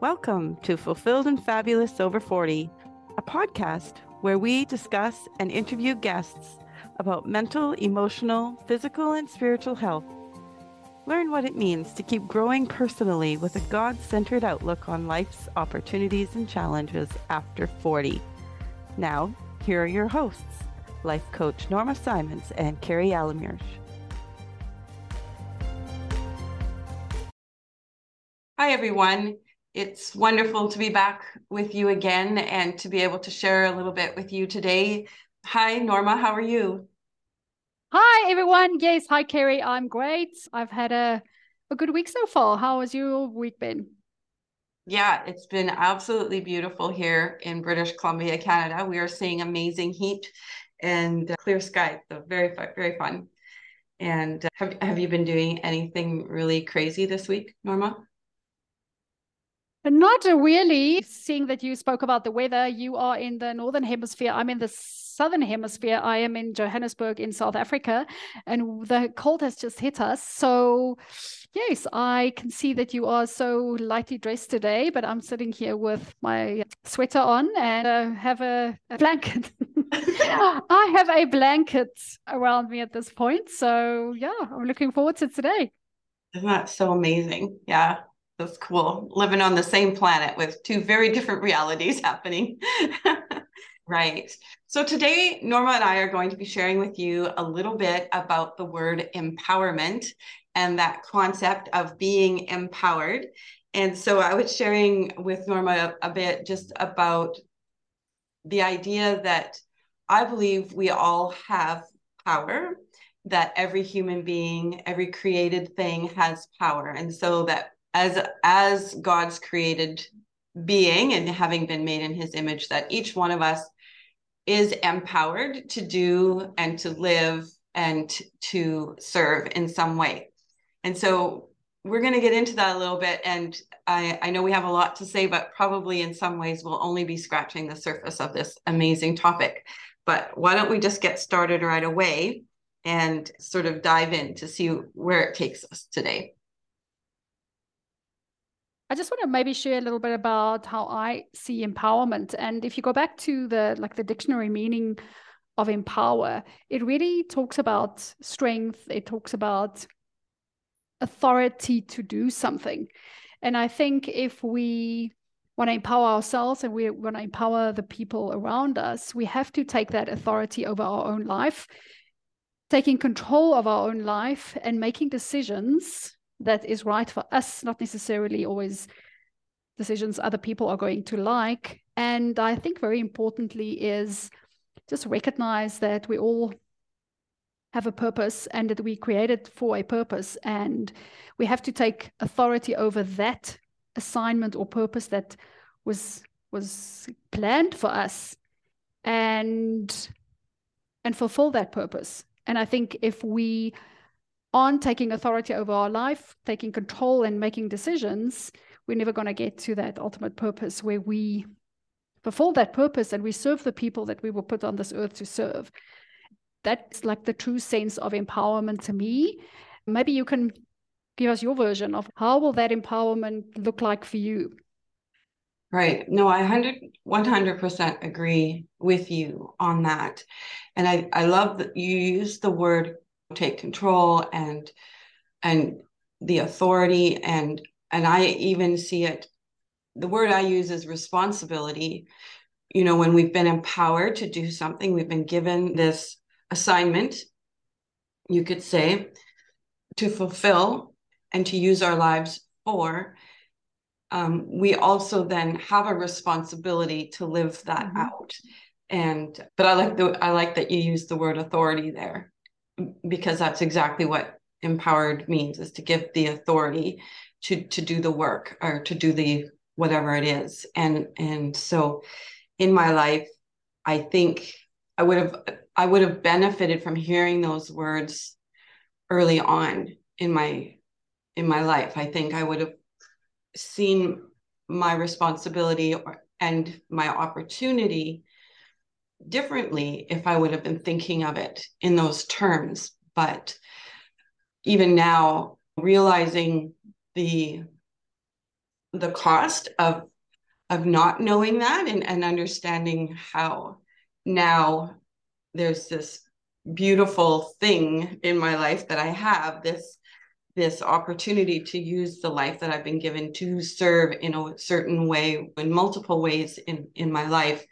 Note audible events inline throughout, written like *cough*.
Welcome to Fulfilled and Fabulous Over 40, a podcast where we discuss and interview guests about mental, emotional, physical, and spiritual health. Learn what it means to keep growing personally with a God centered outlook on life's opportunities and challenges after 40. Now, here are your hosts, life coach Norma Simons and Carrie Alamirsch. Hi, everyone. It's wonderful to be back with you again and to be able to share a little bit with you today. Hi, Norma. How are you? Hi, everyone. Yes. Hi, Carrie. I'm great. I've had a, a good week so far. How has your week been? Yeah, it's been absolutely beautiful here in British Columbia, Canada. We are seeing amazing heat and clear sky. So very, very fun. And uh, have, have you been doing anything really crazy this week, Norma? Not really. Seeing that you spoke about the weather, you are in the northern hemisphere. I'm in the southern hemisphere. I am in Johannesburg in South Africa, and the cold has just hit us. So, yes, I can see that you are so lightly dressed today, but I'm sitting here with my sweater on and uh, have a, a blanket. *laughs* I have a blanket around me at this point. So, yeah, I'm looking forward to today. Isn't that so amazing? Yeah. That's cool. Living on the same planet with two very different realities *laughs* happening. right. So today, Norma and I are going to be sharing with you a little bit about the word empowerment and that concept of being empowered. And so I was sharing with Norma a, a bit just about the idea that I believe we all have power, that every human being, every created thing has power. And so that as as God's created being and having been made in his image that each one of us is empowered to do and to live and to serve in some way. And so we're going to get into that a little bit. And I, I know we have a lot to say, but probably in some ways we'll only be scratching the surface of this amazing topic. But why don't we just get started right away and sort of dive in to see where it takes us today? I just want to maybe share a little bit about how I see empowerment. And if you go back to the like the dictionary meaning of empower, it really talks about strength, it talks about authority to do something. And I think if we want to empower ourselves and we want to empower the people around us, we have to take that authority over our own life, taking control of our own life and making decisions that is right for us, not necessarily always decisions other people are going to like. And I think very importantly is just recognize that we all have a purpose and that we created for a purpose. And we have to take authority over that assignment or purpose that was was planned for us and and fulfill that purpose. And I think if we on taking authority over our life, taking control and making decisions, we're never going to get to that ultimate purpose where we fulfill that purpose and we serve the people that we were put on this earth to serve. That's like the true sense of empowerment to me. Maybe you can give us your version of how will that empowerment look like for you? Right. No, I 100, 100% agree with you on that. And I, I love that you use the word take control and and the authority. And and I even see it the word I use is responsibility. You know when we've been empowered to do something we've been given this assignment you could say to fulfill and to use our lives for um, we also then have a responsibility to live that mm-hmm. out. And but i like the i like that you use the word authority there because that's exactly what empowered means is to give the authority to to do the work or to do the whatever it is. And and so in my life i think i would have i would have benefited from hearing those words early on in my in my life. I think i would have seen my responsibility and my opportunity differently if I would have been thinking of it in those terms. But even now, realizing the the cost of of not knowing that and, and understanding how now there's this beautiful thing in my life that I have this this opportunity to use the life that I've been given to serve in a certain way in multiple ways in in my life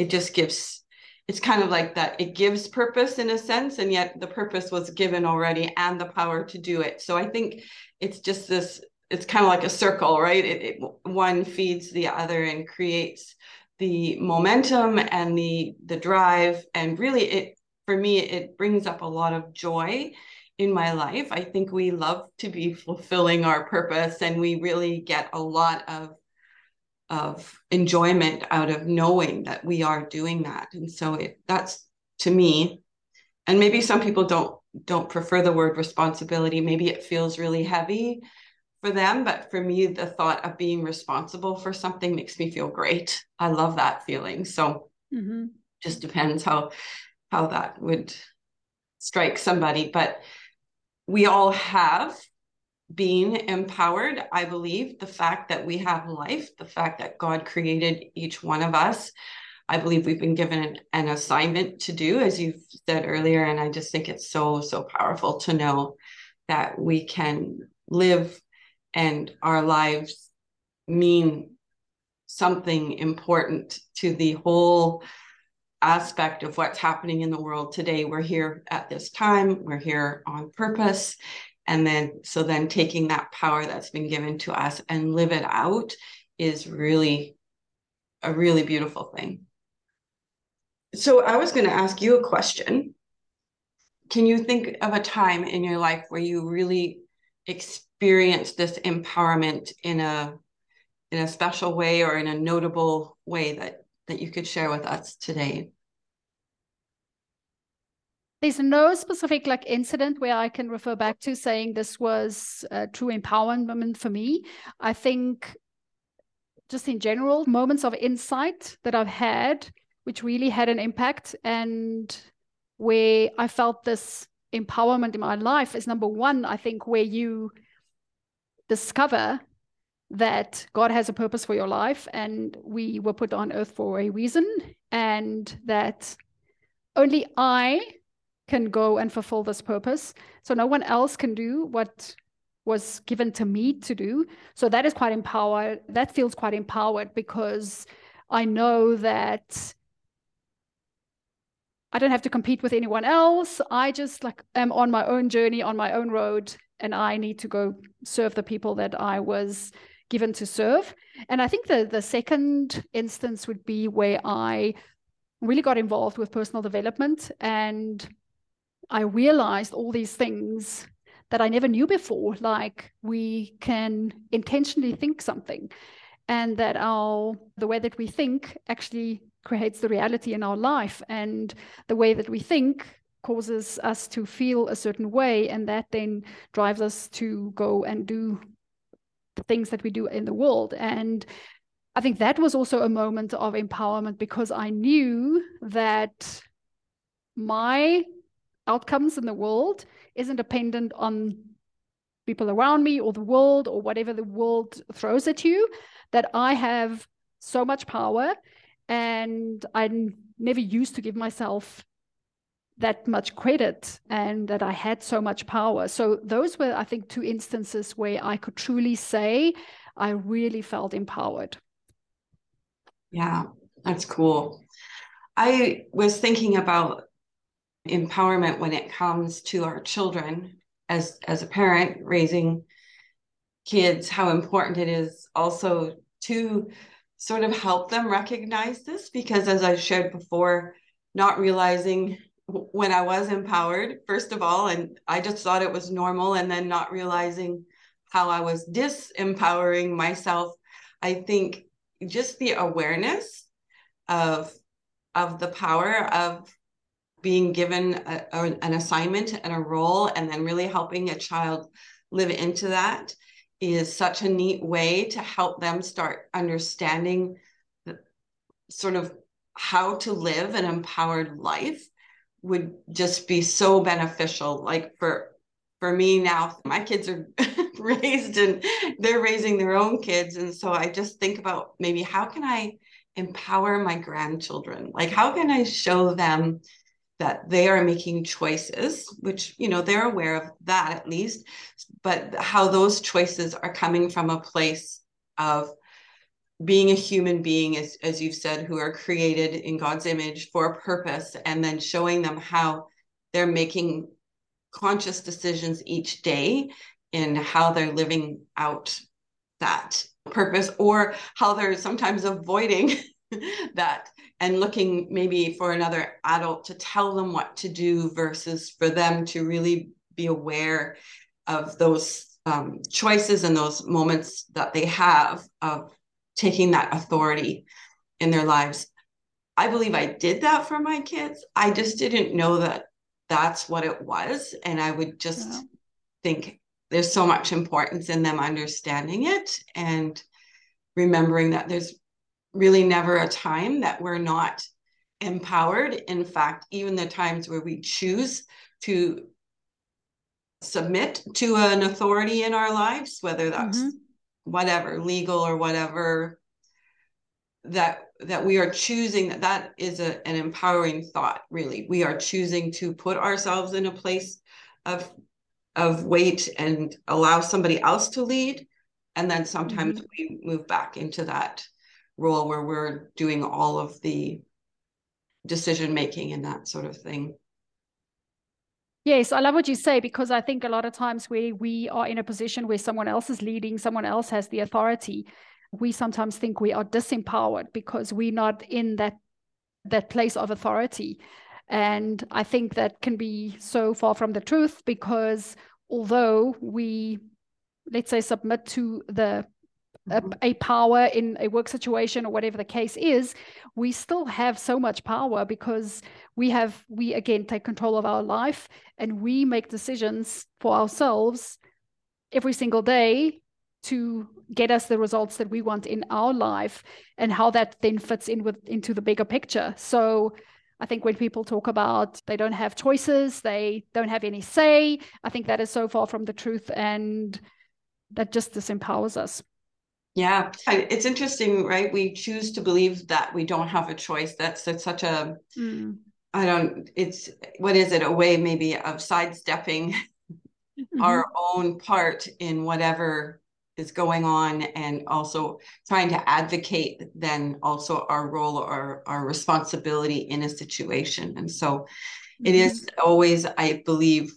it just gives it's kind of like that it gives purpose in a sense and yet the purpose was given already and the power to do it so I think it's just this it's kind of like a circle, right? It, it, one feeds the other and creates the momentum and the the drive, and really, it for me, it brings up a lot of joy in my life. I think we love to be fulfilling our purpose, and we really get a lot of of enjoyment out of knowing that we are doing that. And so it that's to me, and maybe some people don't don't prefer the word responsibility. Maybe it feels really heavy for them but for me the thought of being responsible for something makes me feel great i love that feeling so mm-hmm. just depends how how that would strike somebody but we all have been empowered i believe the fact that we have life the fact that god created each one of us i believe we've been given an, an assignment to do as you've said earlier and i just think it's so so powerful to know that we can live and our lives mean something important to the whole aspect of what's happening in the world today. We're here at this time, we're here on purpose. And then, so then taking that power that's been given to us and live it out is really a really beautiful thing. So, I was going to ask you a question. Can you think of a time in your life where you really experienced this empowerment in a in a special way or in a notable way that that you could share with us today there's no specific like incident where i can refer back to saying this was a true empowerment for me. I think just in general moments of insight that i've had which really had an impact and where i felt this empowerment in my life is number one i think where you discover that God has a purpose for your life and we were put on earth for a reason, and that only I can go and fulfill this purpose. So no one else can do what was given to me to do. So that is quite empowered. That feels quite empowered because I know that I don't have to compete with anyone else. I just like am on my own journey, on my own road, and I need to go serve the people that I was given to serve. And I think the the second instance would be where I really got involved with personal development and I realized all these things that I never knew before, like we can intentionally think something and that our the way that we think actually creates the reality in our life and the way that we think causes us to feel a certain way and that then drives us to go and do the things that we do in the world. And i think that was also a moment of empowerment because i knew that my outcomes in the world isn't dependent on people around me or the world or whatever the world throws at you that i have so much power and i never used to give myself that much credit and that I had so much power. So those were, I think, two instances where I could truly say I really felt empowered. Yeah, that's cool. I was thinking about empowerment when it comes to our children as as a parent raising kids how important it is also to sort of help them recognize this because as i shared before not realizing when I was empowered, first of all, and I just thought it was normal, and then not realizing how I was disempowering myself. I think just the awareness of of the power of being given a, a, an assignment and a role, and then really helping a child live into that is such a neat way to help them start understanding the, sort of how to live an empowered life would just be so beneficial. Like for for me now my kids are *laughs* raised and they're raising their own kids. And so i just think about maybe how can i empower my grandchildren? Like how can i show them that they are making choices which you know they're aware of that at least but how those choices are coming from a place of being a human being as, as you've said who are created in god's image for a purpose and then showing them how they're making conscious decisions each day in how they're living out that purpose or how they're sometimes avoiding *laughs* *laughs* that and looking maybe for another adult to tell them what to do versus for them to really be aware of those um, choices and those moments that they have of taking that authority in their lives. I believe I did that for my kids. I just didn't know that that's what it was. And I would just yeah. think there's so much importance in them understanding it and remembering that there's really never a time that we're not empowered. In fact, even the times where we choose to submit to an authority in our lives, whether that's mm-hmm. whatever, legal or whatever, that that we are choosing that that is a, an empowering thought really we are choosing to put ourselves in a place of of weight and allow somebody else to lead and then sometimes mm-hmm. we move back into that role where we're doing all of the decision making and that sort of thing. Yes, I love what you say because I think a lot of times where we are in a position where someone else is leading, someone else has the authority, we sometimes think we are disempowered because we're not in that that place of authority. And I think that can be so far from the truth because although we let's say submit to the a, a, power in a work situation or whatever the case is we still have so much power because we have we again take control of our life and we make decisions for ourselves every single day to get us the results that we want in our life and how that then fits in with into the bigger picture so I think when people talk about they don't have choices, they don't have any say, I think that is so far from the truth and that just disempowers us. Yeah, it's interesting, right? We choose to believe that we don't have a choice. That's, that's such a, mm. I don't, it's, what is it, a way maybe of sidestepping *laughs* mm-hmm. our own part in whatever is going on and also trying to advocate then also our role or our responsibility in a situation. And so mm-hmm. it is always, I believe,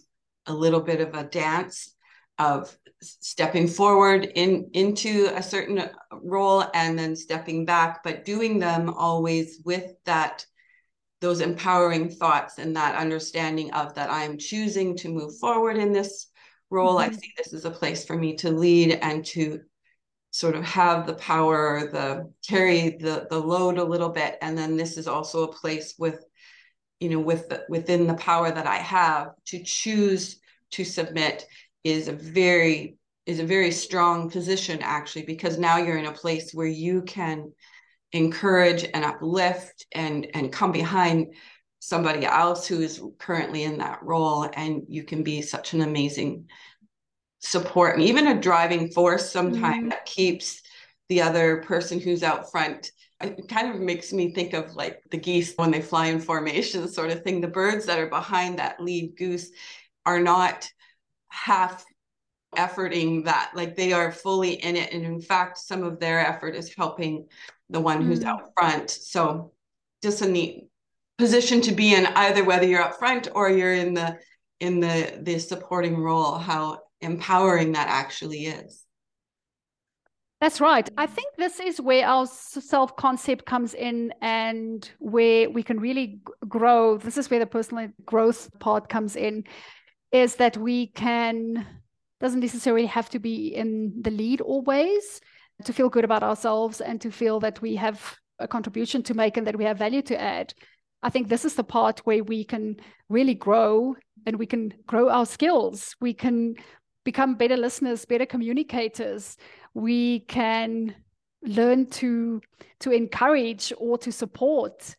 a little bit of a dance of stepping forward in into a certain role and then stepping back but doing them always with that those empowering thoughts and that understanding of that i'm choosing to move forward in this role mm-hmm. i see this as a place for me to lead and to sort of have the power the carry the the load a little bit and then this is also a place with you know with the, within the power that i have to choose to submit is a very is a very strong position actually because now you're in a place where you can encourage and uplift and and come behind somebody else who is currently in that role and you can be such an amazing support and even a driving force sometimes mm-hmm. that keeps the other person who's out front it kind of makes me think of like the geese when they fly in formation sort of thing the birds that are behind that lead goose are not half efforting that like they are fully in it and in fact some of their effort is helping the one who's mm. out front so just a neat position to be in either whether you're up front or you're in the in the the supporting role how empowering that actually is that's right. I think this is where our self concept comes in and where we can really grow. This is where the personal growth part comes in is that we can doesn't necessarily have to be in the lead always to feel good about ourselves and to feel that we have a contribution to make and that we have value to add. I think this is the part where we can really grow and we can grow our skills. We can become better listeners, better communicators. We can learn to to encourage or to support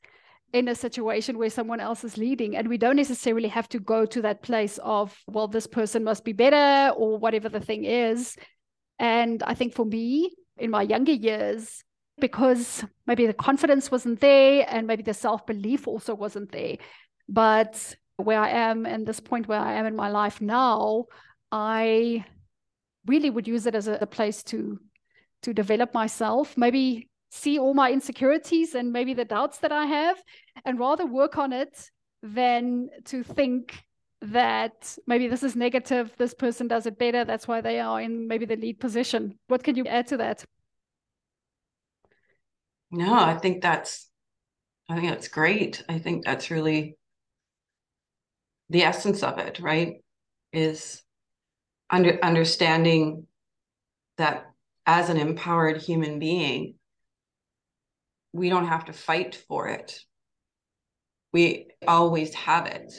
in a situation where someone else is leading. And we don't necessarily have to go to that place of, well, this person must be better or whatever the thing is. And I think for me, in my younger years, because maybe the confidence wasn't there and maybe the self belief also wasn't there. But where I am and this point where I am in my life now, I really would use it as a, a place to to develop myself, maybe see all my insecurities and maybe the doubts that I have, and rather work on it than to think that maybe this is negative, this person does it better, that's why they are in maybe the lead position. What can you add to that? No, I think that's I think that's great. I think that's really the essence of it, right? Is under understanding that as an empowered human being, we don't have to fight for it. We always have it.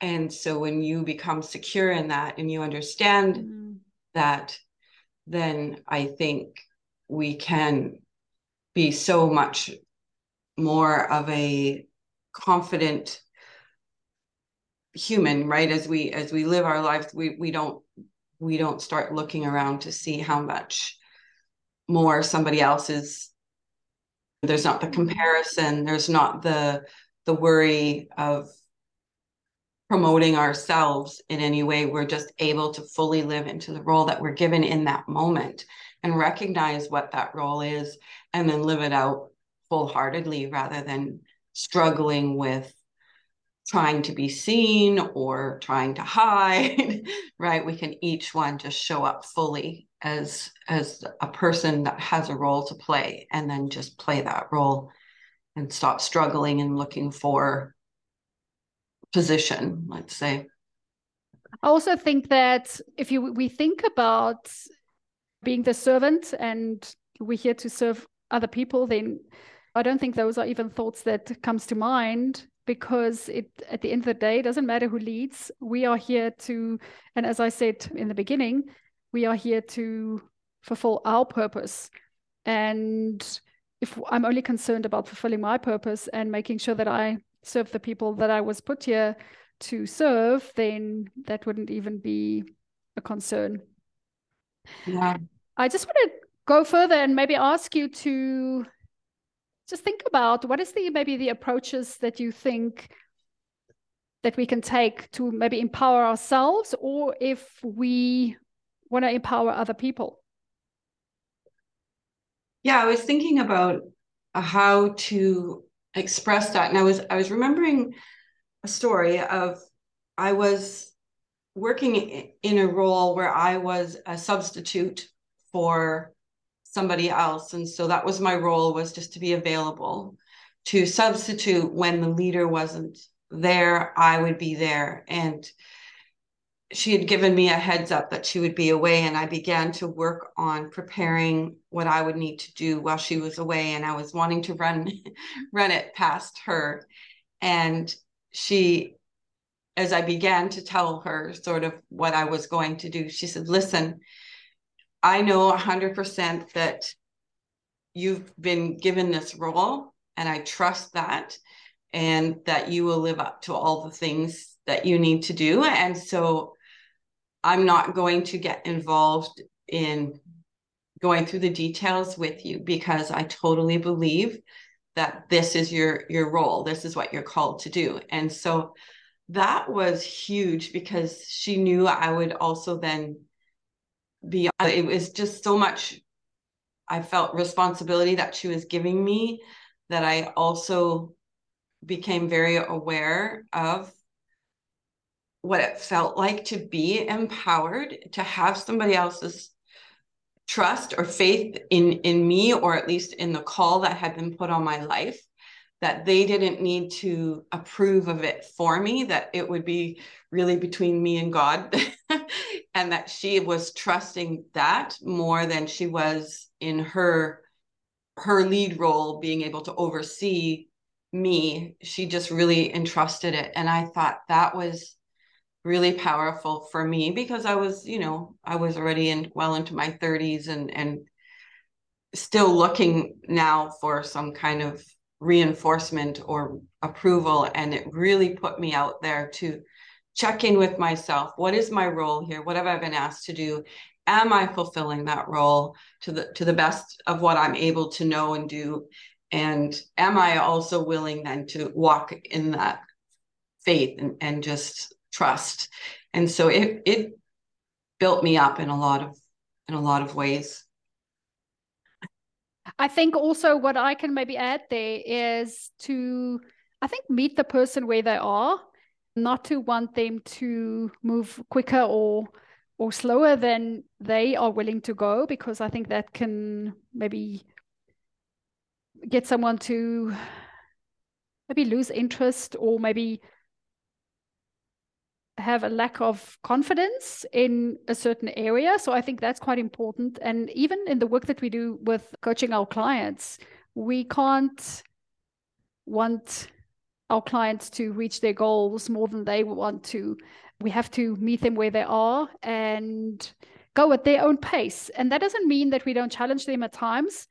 And so when you become secure in that and you understand mm-hmm. that, then I think we can be so much more of a confident human right as we as we live our lives we we don't we don't start looking around to see how much more somebody else is there's not the mm-hmm. comparison there's not the the worry of promoting ourselves in any way we're just able to fully live into the role that we're given in that moment and recognize what that role is and then live it out full-heartedly rather than struggling with trying to be seen or trying to hide *laughs* right? We can each one just show up fully as as a person that has a role to play and then just play that role and stop struggling and looking for position let's say. I also think that if you we think about being the servant and we're here to serve other people then i don't think those are even thoughts that comes to mind because it at the end of the day doesn't matter who leads. We are here to and as i said in the beginning we are here to fulfill our purpose. And if i'm only concerned about fulfilling my purpose and making sure that i serve the people that i was put here to serve then that wouldn't even be a concern. Yeah. I just want to go further and maybe ask you to just think about what is the maybe the approaches that you think that we can take to maybe empower ourselves or if we want to empower other people yeah i was thinking about how to express that and i was i was remembering a story of i was working in a role where i was a substitute for somebody else and so that was my role was just to be available to substitute when the leader wasn't there i would be there and she had given me a heads up that she would be away and i began to work on preparing what i would need to do while she was away and i was wanting to run *laughs* run it past her and she as i began to tell her sort of what i was going to do she said listen I know 100% that you've been given this role, and I trust that, and that you will live up to all the things that you need to do. And so I'm not going to get involved in going through the details with you because I totally believe that this is your your role. This is what you're called to do. And so that was huge because she knew I would also then be it was just so much I felt responsibility that she was giving me that I also became very aware of what it felt like to be empowered to have somebody else's trust or faith in in me or at least in the call that had been put on my life that they didn't need to approve of it for me, that it would be really between me and God, *laughs* and that she was trusting that more than she was in her her lead role being able to oversee me. She just really entrusted it and i thought that was really powerful for me because i was you know i was already in well into my 30s and and still looking now for some kind of reinforcement or approval. And it really put me out there to check in with myself. What is my role here? What have i been asked to do? Am i fulfilling that role to the to the best of what i'm able to know and do? And am i also willing then to walk in that faith and, and just trust. And so it it built me up in a lot of in a lot of ways. I think also what I can maybe add there is to, I think, meet the person where they are, not to want them to move quicker or or slower than they are willing to go, because I think that can maybe get someone to maybe lose interest or maybe have a lack of confidence in a certain area. So I think that's quite important. And even in the work that we do with coaching our clients, we can't want our clients to reach their goals more than they want to. We have to meet them where they are and go at their own pace. And that doesn't mean that we don't challenge them at times.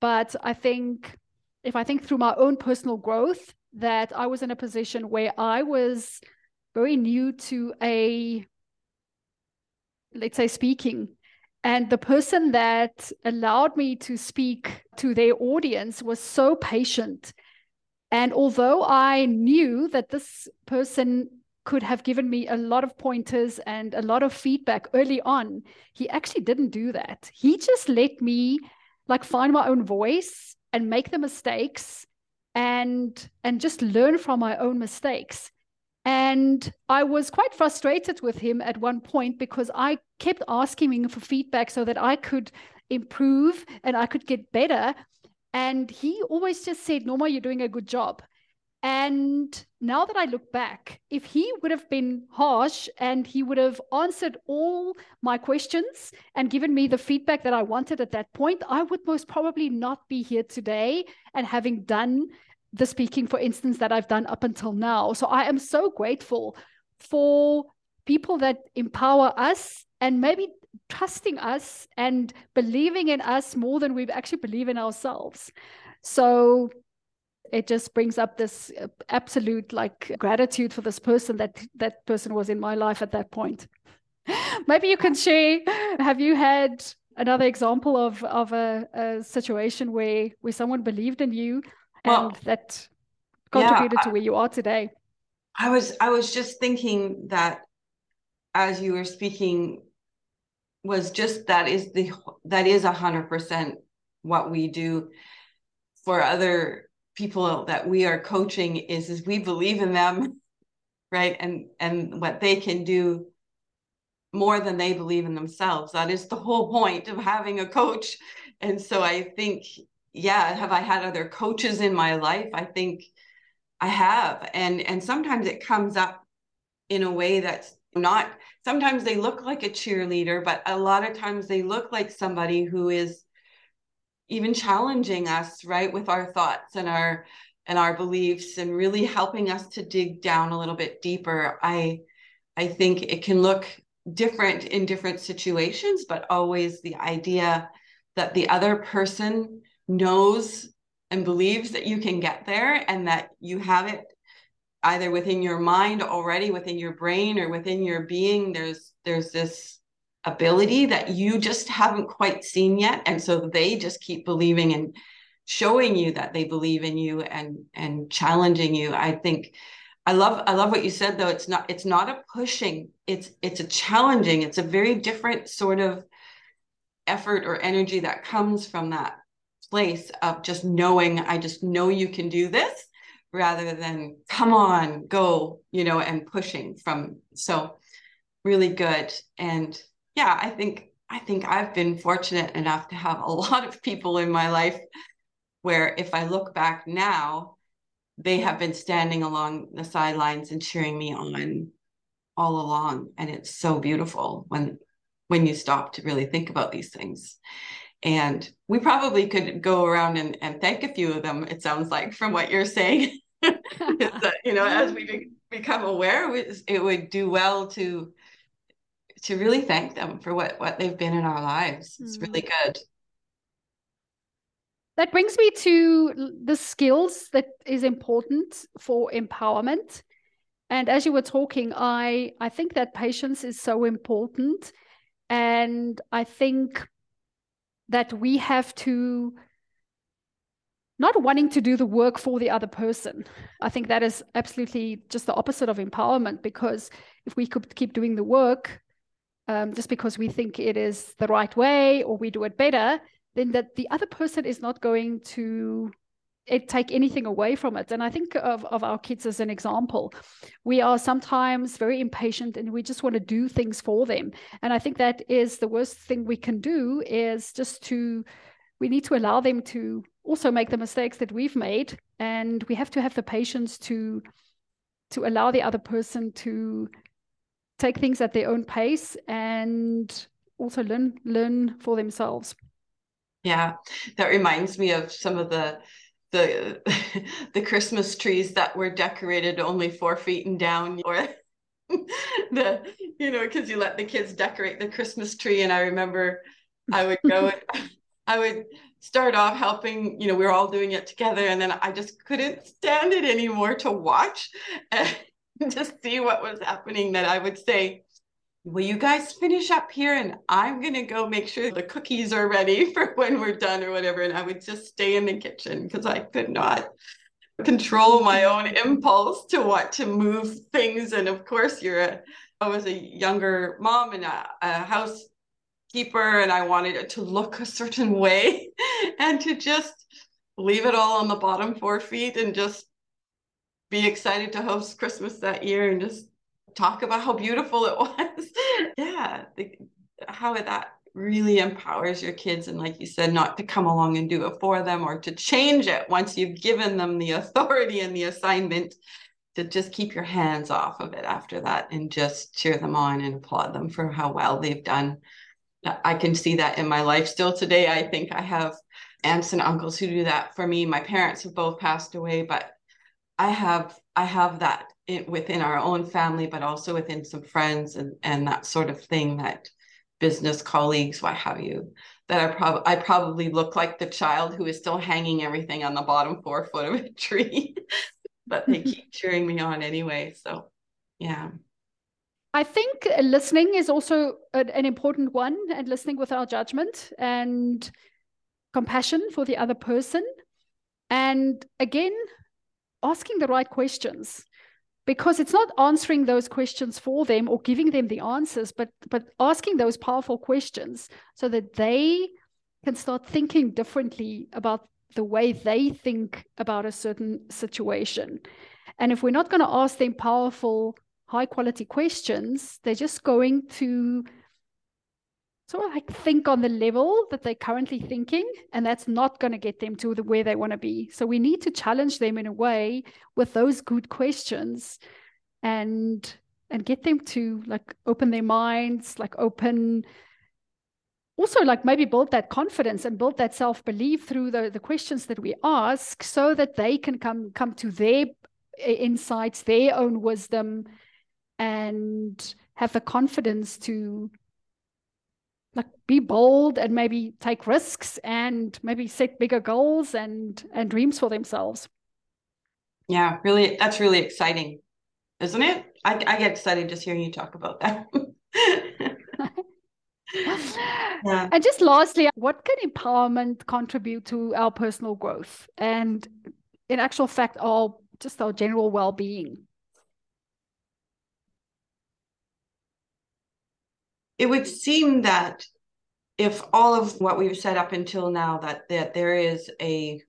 But I think if I think through my own personal growth, that I was in a position where I was very new to a let's say speaking. And the person that allowed me to speak to their audience was so patient. And although i knew that this person could have given me a lot of pointers and a lot of feedback early on he actually didn't do that. He just let me like find my own voice and make the mistakes and and just learn from my own mistakes and I was quite frustrated with him at one point because I kept asking him for feedback so that I could improve and I could get better. And he always just said, Norma, you're doing a good job. And now that I look back, if he would have been harsh and he would have answered all my questions and given me the feedback that I wanted at that point, I would most probably not be here today and having done the speaking, for instance, that I've done up until now. So I am so grateful for people that empower us and maybe trusting us and believing in us more than we actually believe in ourselves. So it just brings up this uh, absolute like gratitude for this person that that person was in my life at that point. *laughs* maybe you can share have you had another example of of a, a situation where where someone believed in you well, and that contributed yeah, to where you are today. I was i was just thinking that as you were speaking was just that is the that is a hundred percent what we do for other people that we are coaching is is we believe in them *laughs* right? And and what they can do more than they believe in themselves. That is the whole point of having a coach. And so i think yeah, have I had other coaches in my life? I think I have. And and sometimes it comes up in a way that's not sometimes they look like a cheerleader, but a lot of times they look like somebody who is even challenging us, right, with our thoughts and our and our beliefs and really helping us to dig down a little bit deeper. I I think it can look different in different situations, but always the idea that the other person knows and believes that you can get there and that you have it either within your mind already within your brain or within your being there's there's this ability that you just haven't quite seen yet. And so they just keep believing and showing you that they believe in you and and challenging you. I think i love i love what you said though. It's not it's not a pushing. It's it's a challenging. It's a very different sort of effort or energy that comes from that place of just knowing I just know you can do this rather than come on, go, you know, and pushing from so really good. And yeah, I think I think I've been fortunate enough to have a *laughs* lot of people in my life where if I look back now, they have been standing along the sidelines and cheering me on all along. And it's so beautiful when when you stop to really think about these things. And we probably could go around and, and thank a few of them, it sounds like, from what you're saying. *laughs* that, you know, *laughs* as we be, become aware, it would do well to to really thank them for what what they've been in our lives. It's mm. really good. that brings me to the skills that is important for empowerment and as you were talking i i think that patience is so important and i think that we have to not wanting to do the work for the other person. I think that is absolutely just the opposite of empowerment because if we could keep doing the work um, just because we think it is the right way or we do it better, then that the other person is not going to it, take anything away from it. And I think of, of our kids as an example. We are sometimes very impatient and we just want to do things for them. And I think that is the worst thing we can do is just to we need to allow them to also make the mistakes that we've made and we have to have the patience to to allow the other person to take things at their own pace and also learn learn for themselves yeah that reminds me of some of the the *laughs* the christmas trees that were decorated only four feet and down or *laughs* the you know because you let the kids decorate the christmas tree and i remember i would go *laughs* I would start off helping, you know, we were all doing it together. And then I just couldn't stand it anymore to watch and just see what was happening. That I would say, Will you guys finish up here? And I'm going to go make sure the cookies are ready *laughs* for when we're done or whatever. And I would just stay in the kitchen because I could not control my own *laughs* impulse to want to move things. And of course, you're a, I was a younger mom and a, a house keeper and I wanted it to look a certain way *laughs* and to just leave it all on the bottom four feet and just be excited to host Christmas that year and just talk about how beautiful it *laughs* was. yeah, how that really empowers your kids and like you said not to come along and do it for them or to change it once you've given them the *laughs* authority and the assignment to just keep your hands off of it after that and just cheer them on and applaud them for how well they've done I can see that in my life still today. I think I have aunts and uncles who do that for me. My parents have both passed away, but I have I have that in, within our own family, but also within some friends and and that sort of thing that business colleagues, what have you, that I probably I probably look like the child who is still hanging everything on the bottom *laughs* four foot of a tree, *laughs* but they keep cheering me on anyway. So yeah. I think listening is also an important one, and listening without judgment and compassion for the other person. And again, asking the right questions because it's not answering those questions for them or giving them the answers, but but asking those powerful questions so that they can start thinking differently about the way they think about a certain situation. And if we're not going to ask them powerful high quality questions, they're just going to sort of like think on the level that they're currently thinking, and that's not going to get them to the where they want to be. So we need to challenge them in a way with those good questions and and get them to like open their minds, like open also like maybe build that confidence and build that self-belief through the, the questions that we ask so that they can come come to their insights their own wisdom and have the confidence to like be bold and maybe take risks and maybe set bigger goals and and dreams for themselves. Yeah really that's really exciting isn't it? I, I get excited just hearing you talk about that. *laughs* Yeah. and just lastly what can empowerment contribute to our personal growth and in actual fact our just our general well-being it would seem that if all of what we've said up until now that that there is a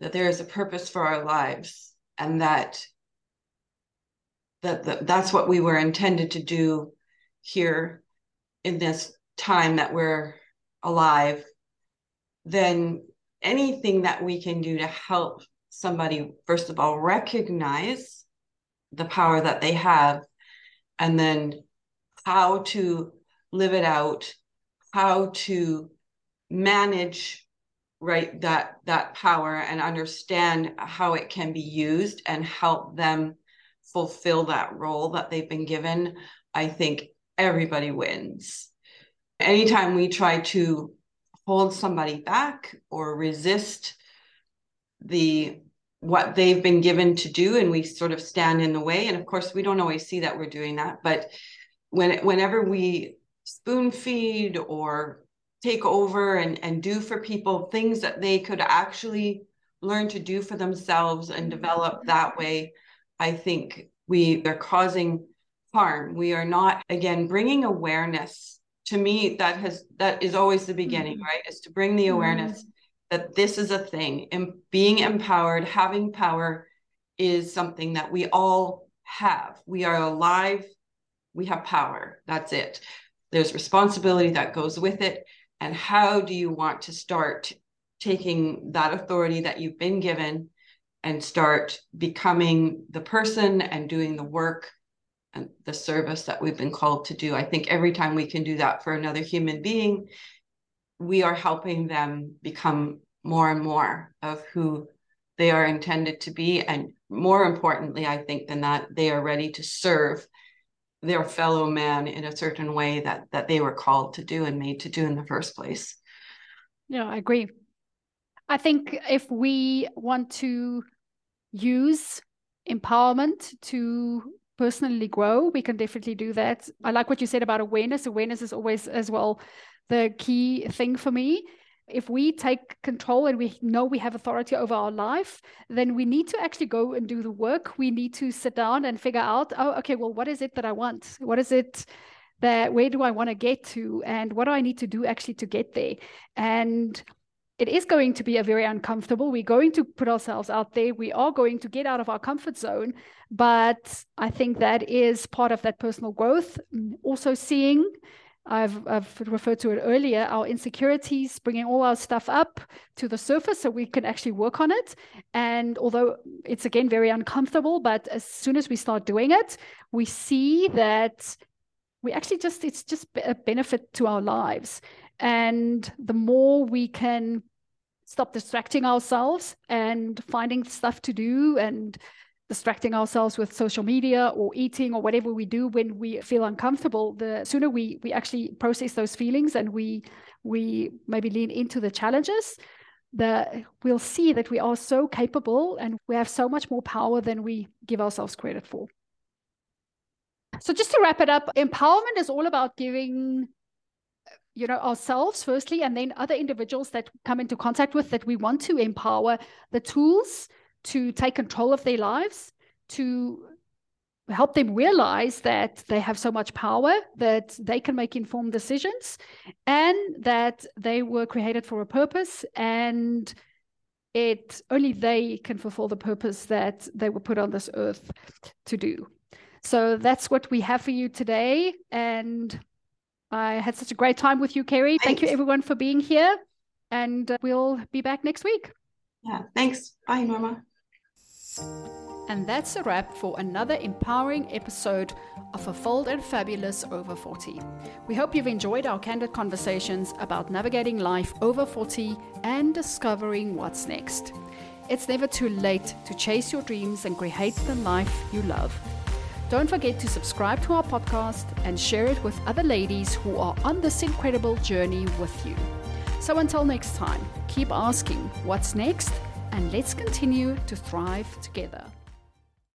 that there is a purpose for our lives and that that, that that's what we were intended to do here in this time that we're alive then anything that we can do to help somebody first of all recognize the power that they have and then how to live it out, how to manage right that that power and understand how it can be used and help them fulfill that role that they've been given i think everybody wins. Anytime we try to hold somebody back or resist the what they've been given to do and we sort of stand in the way and of course we don't always see that we're doing that but when whenever we spoon feed or take over and and do for people things that they could actually learn to do for themselves and develop that way i think we are causing harm. We are not again bringing awareness. To me that has that is always the beginning mm-hmm. right? Is to bring the awareness mm-hmm. that this is a thing. And being empowered having power is something that we all have. We are alive we have power that's it there's responsibility that goes with it and how do you want to start taking that authority that you've been given and start becoming the person and doing the work and the service that we've been called to do. I think every time we can do that for another human being, we are helping them become more and more of who they are intended to be. And more importantly, I think than that, they are ready to serve their fellow man in a certain way that that they were called to do and made to do in the first place. Yeah, I agree. I think if we want to use empowerment to personally grow, we can definitely do that. I like what you said about awareness. Awareness is always, as well, the key thing for me. If we take control and we know we have authority over our life, then we need to actually go and do the work. We need to sit down and figure out, oh, okay, well, what is it that I want? What is it that, where do I want to get to? And what do I need to do actually to get there? And it is going to be a very uncomfortable. We're going to put ourselves out there. We are going to get out of our comfort zone. But I think that is part of that personal growth. Also, seeing, I've, I've referred to it earlier, our insecurities, bringing all our stuff up to the surface so we can actually work on it. And although it's again very uncomfortable, but as soon as we start doing it, we see that we actually just, it's just a benefit to our lives. And the more we can stop distracting ourselves and finding stuff to do and distracting ourselves with social media or eating or whatever we do when we feel uncomfortable the sooner we we actually process those feelings and we we maybe lean into the challenges the we'll see that we are so capable and we have so much more power than we give ourselves credit for. So just to wrap it up empowerment is all about giving you know ourselves firstly and then other individuals that come into contact with that we want to empower. The tools to take control of their lives to help them realize that they have so much power that they can make informed decisions and that they were created for a purpose and it only they can fulfill the purpose that they were put on this earth to do so that's what we have for you today and I had such a great time with you, Carrie. Thanks. Thank you, everyone, for being here. And uh, we'll be back next week. Yeah, thanks. Bye, Norma. And that's a wrap for another empowering episode of A Fulfilled and Fabulous Over 40. We hope you've enjoyed our candid conversations about navigating life over 40 and discovering what's next. It's never too late to chase your dreams and create the life you love. Don't forget to subscribe to our podcast and share it with other ladies who are on this incredible journey with you. So until next time, keep asking what's next and let's continue to thrive together.